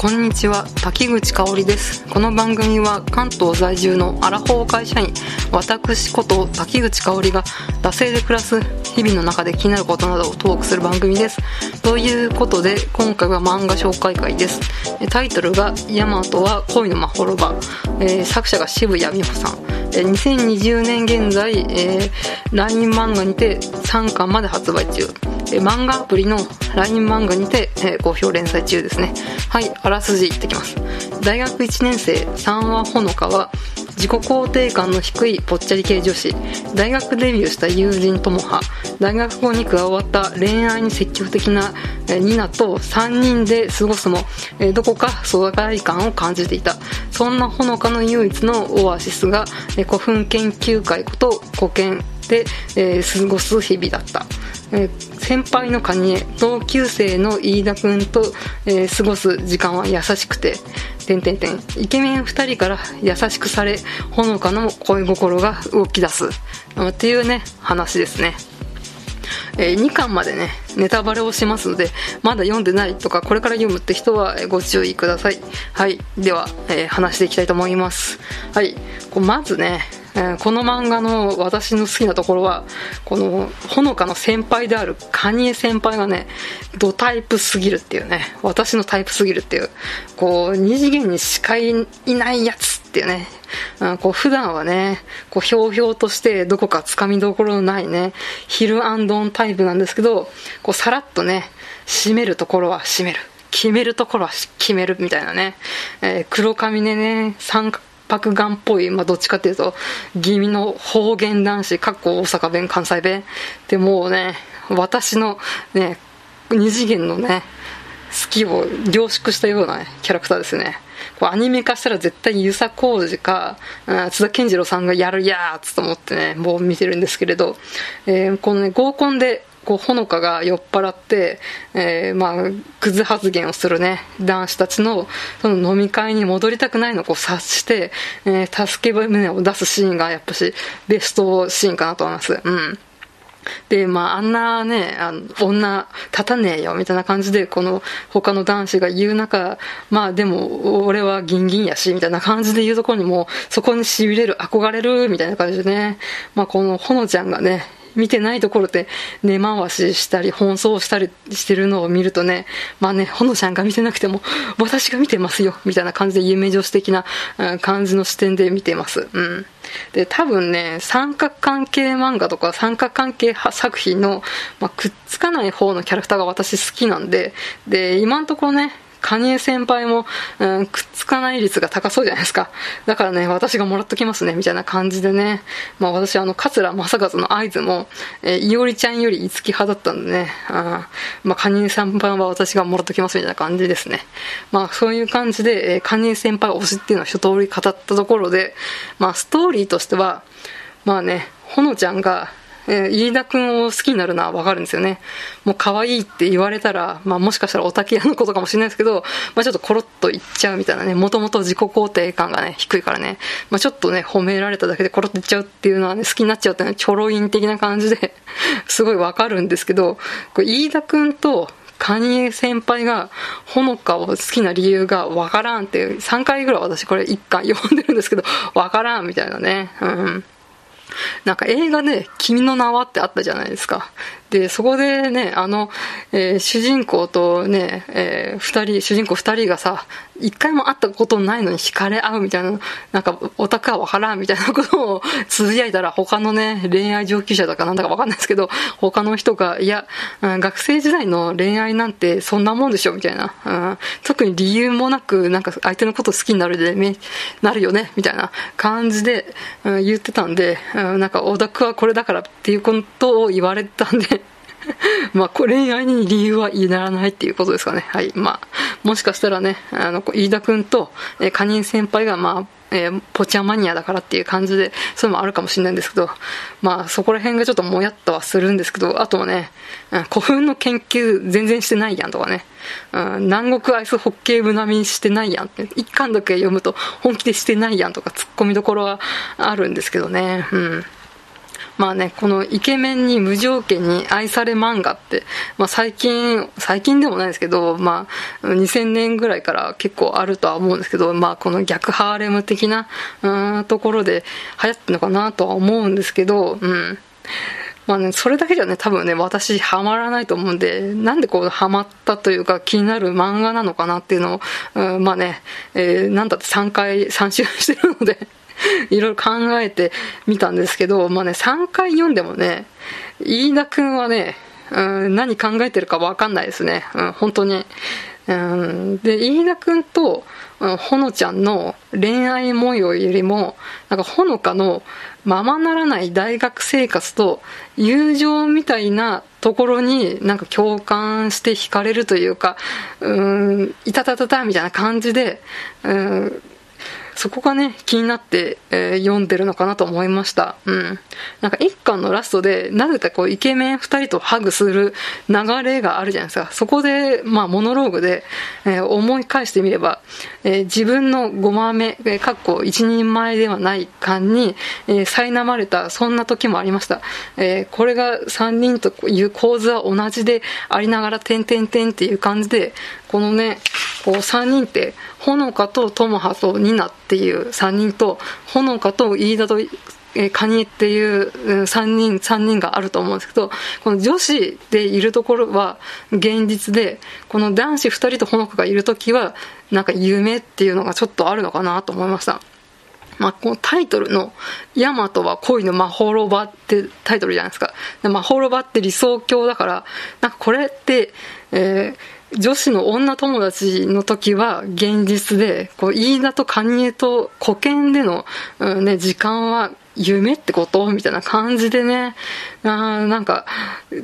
こんにちは滝口香織です。この番組は関東在住のアラフォー会社員私こと滝口香織が惰性で暮らす日々の中で気になることなどをトークする番組です。ということで今回は漫画紹介会です。タイトルが「ヤマトは恋のまほろば」えー、作者が渋谷美穂さん。2020年現在、えー、LINE 漫画にて3巻まで発売中。漫画？アプリの LINE 漫画にて、えー、好評連載中ですね。はいあらすじいってきます。大学1年生三話ほのかは自己肯定感の低いぽっちゃり系女子。大学デビューした友人友葉大学後に加わった恋愛に積極的なニナと3人で過ごすもどこか疎外感を感じていた。そんなほのかの唯一のオアシスが古墳研究会こと古研で、過ごす日々だった、えー、先輩のカニエ同級生の飯田君と、えー、過ごす時間は優しくて点点点イケメン2人から優しくされほのかの恋心が動き出す。っていうね話ですね。え、2巻までねネタバレをしますのでまだ読んでないとかこれから読むって人はご注意ください。はい。では、えー、話していきたいと思います。はい。まずねえこの漫画の私の好きなところはこのほのかの先輩であるカニエ先輩がねドタイプすぎるっていうね私のタイプすぎるっていうこう二次元にしかいないやつっていうねあこう普段はねこうひょうひょうとしてどこかつかみどころのないねヒルアンドンタイプなんですけどこうさらっとね締めるところは締める。決めるところは決めるみたいなね、えー、黒髪でね三角白眼っぽい、まあ、どっちかっていうと、気味の方言男子、かっこ大阪弁、関西弁。でもうね、私のね、二次元のね、好きを凝縮したような、ね、キャラクターですね。こうアニメ化したら絶対遊佐浩二か、津田健次郎さんがやるやーつと思ってね、もう見てるんですけれど、えー、このね、合コンでこうほのかが酔っ払って、えー、まあクズ発言をするね男子たちのその飲み会に戻りたくないのを察して、えー、助け舟を出すシーンがやっぱしベストシーンかなと思います。うん。で、まあ、あんなね、あの女立たねえよ、みたいな感じで、この他の男子が言う中、まあでも、俺はギンギンやし、みたいな感じで言うところにも、そこに痺れる、憧れる、みたいな感じでね、まあこのほのちゃんがね、見てないところで根回ししたり、奔走したりしてるのを見るとね、まあね、ほのちゃんが見てなくても、私が見てますよ、みたいな感じで夢女子的な感じの視点で見てます。うん。で、多分ね、三角関係漫画とか三角関係作品の、まあ、くっつかない方のキャラクターが私好きなんで、で、今のところね、カニエ先輩も、うん、くっつかない率が高そうじゃないですか。だからね、私がもらっときますね、みたいな感じでね。まあ私、あの、桂正和の合図も、えー、いおりちゃんより五木派だったんでね、あまあカニエ先輩は私がもらっときますみたいな感じですね。まあそういう感じで、えー、カニエ先輩推しっていうのを一通り語ったところで、まあストーリーとしては、まあね、ほのちゃんが、えー、飯田君を好きになるのはわかるんですよね。もう可愛いって言われたら、まあもしかしたらおたけ屋のことかもしれないですけど、まあちょっとコロッと言っちゃうみたいなね、もともと自己肯定感がね、低いからね、まあちょっとね、褒められただけでコロッと言っちゃうっていうのはね、好きになっちゃうってね、ちょろいん的な感じですごいわかるんですけど、これ飯田君と、カニエ先輩がほのかを好きな理由がわからんっていう、3回ぐらい私これ1巻読んでるんですけど、わからんみたいなね。うん。なんか映画で、君の名はってあったじゃないですか。で、そこでね、あの、えー、主人公とね、えー、二人、主人公二人がさ、一回も会ったことないのに惹かれ合うみたいな、なんか、オタクはわからんみたいなことをつぶやいたら、他のね、恋愛上級者だかなんだかわかんないですけど、他の人が、いや、うん、学生時代の恋愛なんてそんなもんでしょみたいな、うん、特に理由もなく、なんか相手のこと好きになるで、ね、なるよねみたいな。感じで、うん、言ってたんで、うん、なんか、オタクはこれだからっていうことを言われたんで、まあ、恋愛に理由はいらないっていうことですかね。はい。まあ、もしかしたらね、あの、飯田くんと、えー、カニン先輩が、まあ、えー、ポチャマニアだからっていう感じで、そういうのもあるかもしれないんですけど、まあ、そこら辺がちょっともやっとはするんですけど、あとはね、うん古墳の研究全然してないやんとかね、うん、南国アイスホッケー部並みにしてないやんって、一巻だけ読むと本気でしてないやんとか、突っ込みどころはあるんですけどね、うん。まあね、このイケメンに無条件に愛され漫画って、まあ最近、最近でもないですけど、まあ2000年ぐらいから結構あるとは思うんですけど、まあこの逆ハーレム的な、うん、ところで流行ってるのかなとは思うんですけど、うん。まあね、それだけじゃね、多分ね、私ハマらないと思うんで、なんでこうハマったというか気になる漫画なのかなっていうのを、うん、まあね、えー、なんだって3回、3週してるので いろいろ考えてみたんですけど、まあね、3回読んでもね、飯田くんはね、うん、何考えてるかわかんないですね。うん、本当に。うん、で、飯田くんと、ほのちゃんの恋愛模様よりも、なんかほのかのままならない大学生活と友情みたいなところになんか共感して惹かれるというか、うん、いたたたたみたいな感じで、うん、そこがね、気になって、えー、読んでるのかなと思いました。うん。なんか一巻のラストで、なぜかこうイケメン二人とハグする流れがあるじゃないですか。そこで、まあモノローグで、えー、思い返してみれば、えー、自分の5番目、えー、かっこ一人前ではない感に、えー、苛まれた、そんな時もありました。えー、これが三人という構図は同じでありながら、点々点っていう感じで、このね、こう3人って、ほのかとともはとニナっていう3人と、ほのかと飯田とえカニっていう3人、3人があると思うんですけど、この女子でいるところは現実で、この男子2人とほのかがいるときは、なんか夢っていうのがちょっとあるのかなと思いました。まあ、このタイトルの、ヤマトは恋のまほろばってタイトルじゃないですか。まほろばって理想郷だから、なんかこれって、えー女子の女友達の時は現実で、こう、飯田とカニエと古見での、うん、ね、時間は夢ってこと？みたいな感じでね、あなんか、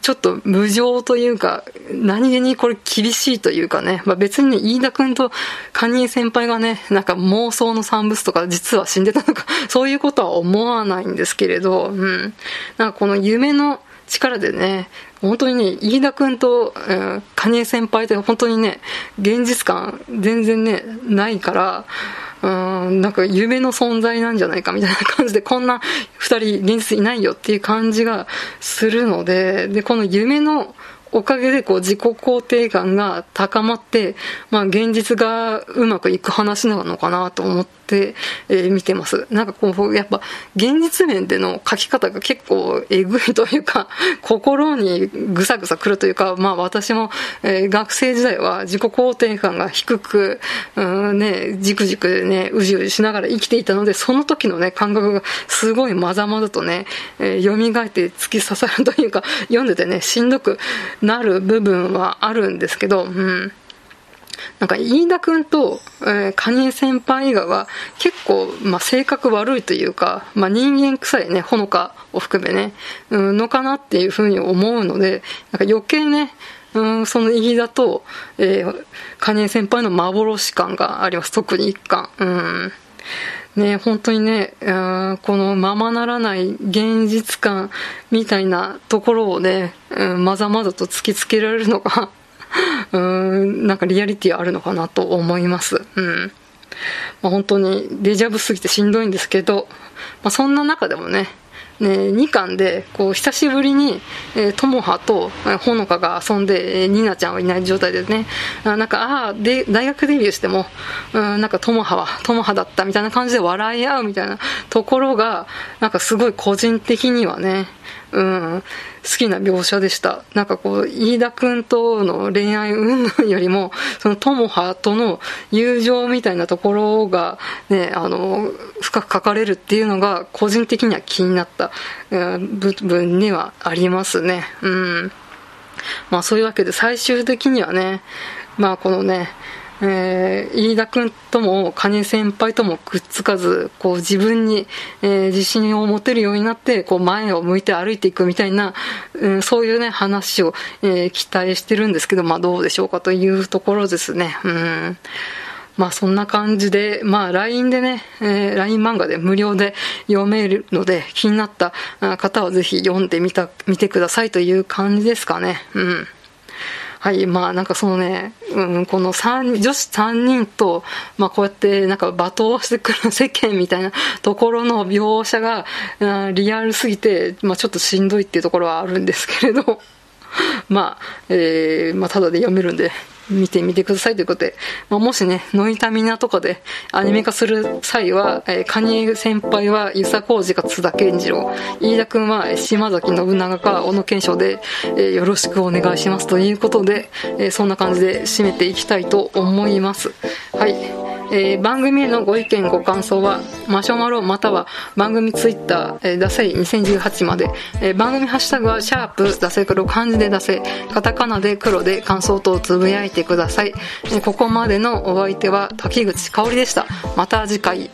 ちょっと無情というか、何気にこれ厳しいというかね、まあ、別にね、飯田くんとカニエ先輩がね、なんか妄想の産物とか実は死んでたのか、そういうことは思わないんですけれど、うん。なんかこの夢の力でね、本当にね、飯田君と、えー、蟹江先輩って本当にね、現実感全然ね、ないから、うん、なんか夢の存在なんじゃないかみたいな感じで、こんな二人現実いないよっていう感じがするので、で、この夢のおかげでこう自己肯定感が高まって、まあ現実がうまくいく話なのかなと思って、えー、見てます。なんかこう、やっぱ現実面での書き方が結構えぐいというか、心にぐさぐさくるというか、まあ私も、えー、学生時代は自己肯定感が低く、うんね、じくじくね、うじうじしながら生きていたので、その時のね、感覚がすごいまざまざとね、えー、蘇って突き刺さるというか、読んでてね、しんどくなる部分はあるんですけど、うん。なんか、飯田くんと、えー、カニエ先輩以外は、結構、まあ、性格悪いというか、まあ、人間臭いね、ほのかを含めね、うん、のかなっていうふうに思うので、なんか余計ね、うん、その飯田と、えー、カニエ先輩の幻感があります。特に一巻。うん。ね、本当にね、このままならない現実感みたいなところをね、うん、まざまざと突きつけられるのが うん、なんかリアリティあるのかなと思います。うん。まあ、本当にデジャブすぎてしんどいんですけど、まあ、そんな中でもね、ね、2巻で、こう、久しぶりに、えー、ともはと、ほのかが遊んで、えー、ニナちゃんはいない状態でね、あなんか、ああ、で、大学デビューしても、うん、なんか、ともはは、ともはだったみたいな感じで笑い合うみたいなところが、なんかすごい個人的にはね、うん、好きな描写でした。なんかこう、飯田くんとの恋愛云々よりも、その友葉との友情みたいなところが、ね、あの、深く書かれるっていうのが、個人的には気になった、うん、部分にはありますね。うん。まあそういうわけで最終的にはね、まあこのね、えー、飯田君とも蟹先輩ともくっつかずこう自分に、えー、自信を持てるようになってこう前を向いて歩いていくみたいな、うん、そういうね話を、えー、期待してるんですけど、まあ、どうでしょうかというところですね。うんまあそんな感じで、まあ LINE でね、えー、LINE 漫画で無料で読めるので気になった方はぜひ読んでみた、見てくださいという感じですかね。うん。はい、まあなんかそのね、うん、この三女子3人と、まあこうやってなんか罵倒してくる世間みたいなところの描写が、うん、リアルすぎて、まあちょっとしんどいっていうところはあるんですけれど、まあ、えー、まあただで読めるんで、見てみてくださいということで、まあ、もしね、ノイタミナとかでアニメ化する際は、えー、カニエ先輩は遊佐浩二か津田健次郎、飯田君は島崎信長か小野賢章で、えー、よろしくお願いしますということで、えー、そんな感じで締めていきたいと思います。はい。えー、番組へのご意見ご感想はマシュマロまたは番組ツイッター、えー、ダセイ2018まで、えー、番組ハッシュタグはシャープダセ黒漢字でダセカタカナで黒で感想等をつぶやいてください、えー、ここまでのお相手は滝口香織でした。また次回